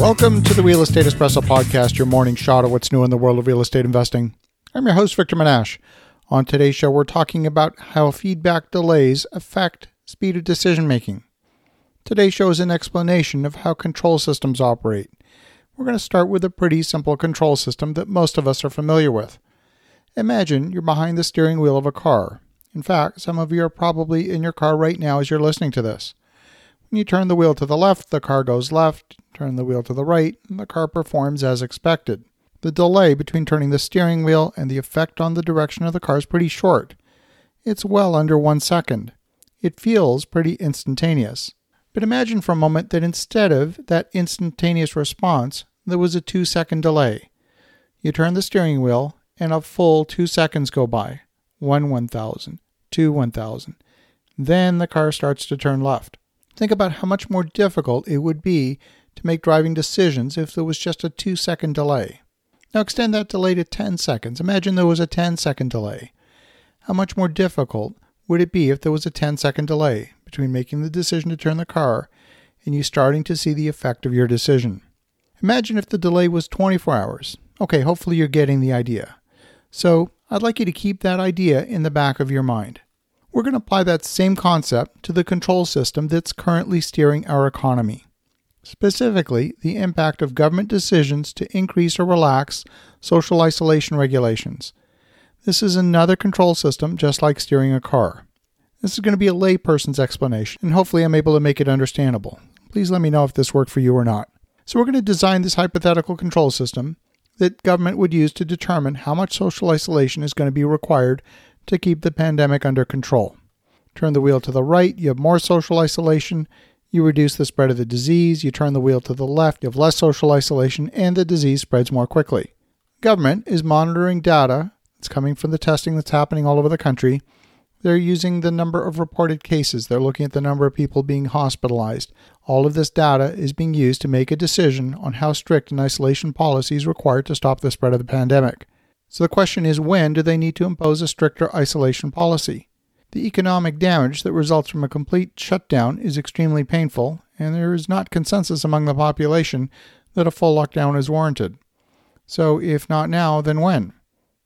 Welcome to the Real Estate Espresso Podcast, your morning shot of what's new in the world of real estate investing. I'm your host, Victor Menasce. On today's show, we're talking about how feedback delays affect speed of decision making. Today's show is an explanation of how control systems operate. We're going to start with a pretty simple control system that most of us are familiar with. Imagine you're behind the steering wheel of a car. In fact, some of you are probably in your car right now as you're listening to this. You turn the wheel to the left, the car goes left. Turn the wheel to the right, and the car performs as expected. The delay between turning the steering wheel and the effect on the direction of the car is pretty short. It's well under one second. It feels pretty instantaneous. But imagine for a moment that instead of that instantaneous response, there was a two second delay. You turn the steering wheel, and a full two seconds go by one one thousand, two one thousand. Then the car starts to turn left. Think about how much more difficult it would be to make driving decisions if there was just a two second delay. Now extend that delay to 10 seconds. Imagine there was a 10 second delay. How much more difficult would it be if there was a 10 second delay between making the decision to turn the car and you starting to see the effect of your decision? Imagine if the delay was 24 hours. Okay, hopefully you're getting the idea. So I'd like you to keep that idea in the back of your mind we're going to apply that same concept to the control system that's currently steering our economy. Specifically, the impact of government decisions to increase or relax social isolation regulations. This is another control system just like steering a car. This is going to be a layperson's explanation, and hopefully I'm able to make it understandable. Please let me know if this worked for you or not. So, we're going to design this hypothetical control system that government would use to determine how much social isolation is going to be required to keep the pandemic under control. Turn the wheel to the right, you have more social isolation, you reduce the spread of the disease. You turn the wheel to the left, you have less social isolation, and the disease spreads more quickly. Government is monitoring data that's coming from the testing that's happening all over the country. They're using the number of reported cases. They're looking at the number of people being hospitalized. All of this data is being used to make a decision on how strict an isolation policy is required to stop the spread of the pandemic. So the question is when do they need to impose a stricter isolation policy? The economic damage that results from a complete shutdown is extremely painful, and there is not consensus among the population that a full lockdown is warranted. So, if not now, then when?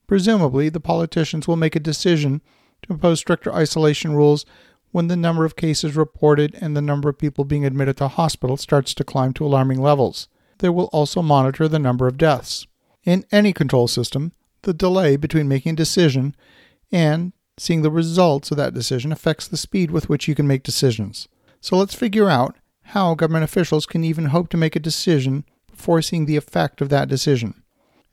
Presumably, the politicians will make a decision to impose stricter isolation rules when the number of cases reported and the number of people being admitted to hospital starts to climb to alarming levels. They will also monitor the number of deaths. In any control system, the delay between making a decision and seeing the results of that decision affects the speed with which you can make decisions. So let's figure out how government officials can even hope to make a decision before seeing the effect of that decision.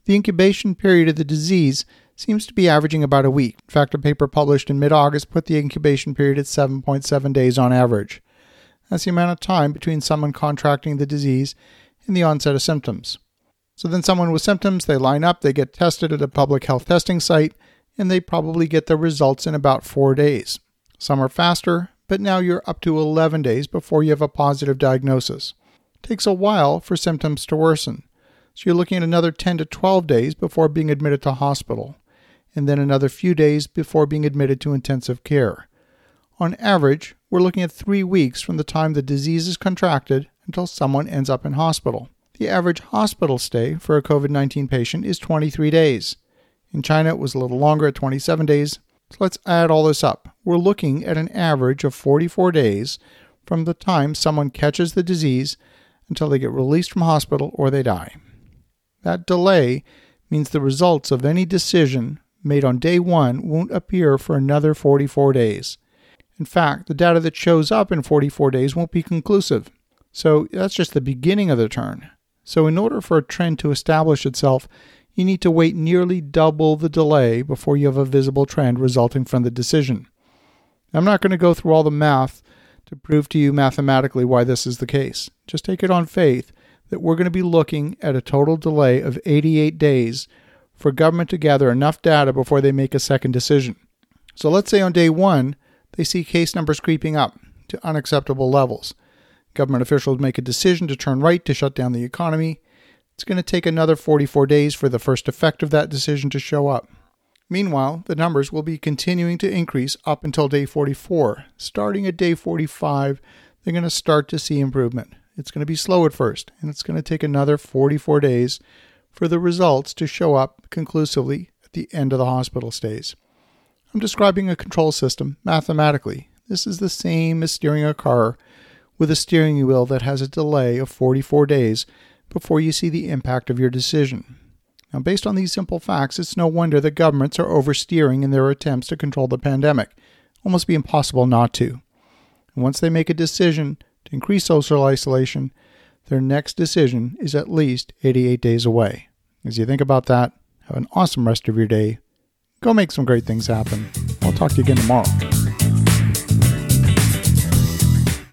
The incubation period of the disease seems to be averaging about a week. In fact, a paper published in mid August put the incubation period at 7.7 days on average. That's the amount of time between someone contracting the disease and the onset of symptoms. So then someone with symptoms, they line up, they get tested at a public health testing site, and they probably get the results in about four days. Some are faster, but now you're up to 11 days before you have a positive diagnosis. It takes a while for symptoms to worsen. So you're looking at another 10 to 12 days before being admitted to hospital, and then another few days before being admitted to intensive care. On average, we're looking at three weeks from the time the disease is contracted until someone ends up in hospital. The average hospital stay for a COVID 19 patient is 23 days. In China, it was a little longer at 27 days. So let's add all this up. We're looking at an average of 44 days from the time someone catches the disease until they get released from hospital or they die. That delay means the results of any decision made on day one won't appear for another 44 days. In fact, the data that shows up in 44 days won't be conclusive. So that's just the beginning of the turn. So, in order for a trend to establish itself, you need to wait nearly double the delay before you have a visible trend resulting from the decision. I'm not going to go through all the math to prove to you mathematically why this is the case. Just take it on faith that we're going to be looking at a total delay of 88 days for government to gather enough data before they make a second decision. So let's say on day one, they see case numbers creeping up to unacceptable levels. Government officials make a decision to turn right to shut down the economy. It's going to take another 44 days for the first effect of that decision to show up. Meanwhile, the numbers will be continuing to increase up until day 44. Starting at day 45, they're going to start to see improvement. It's going to be slow at first, and it's going to take another 44 days for the results to show up conclusively at the end of the hospital stays. I'm describing a control system mathematically. This is the same as steering a car with a steering wheel that has a delay of 44 days before you see the impact of your decision. Now, based on these simple facts, it's no wonder that governments are oversteering in their attempts to control the pandemic. Almost be impossible not to. And once they make a decision to increase social isolation, their next decision is at least 88 days away. As you think about that, have an awesome rest of your day. Go make some great things happen. I'll talk to you again tomorrow.